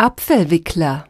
Apfelwickler.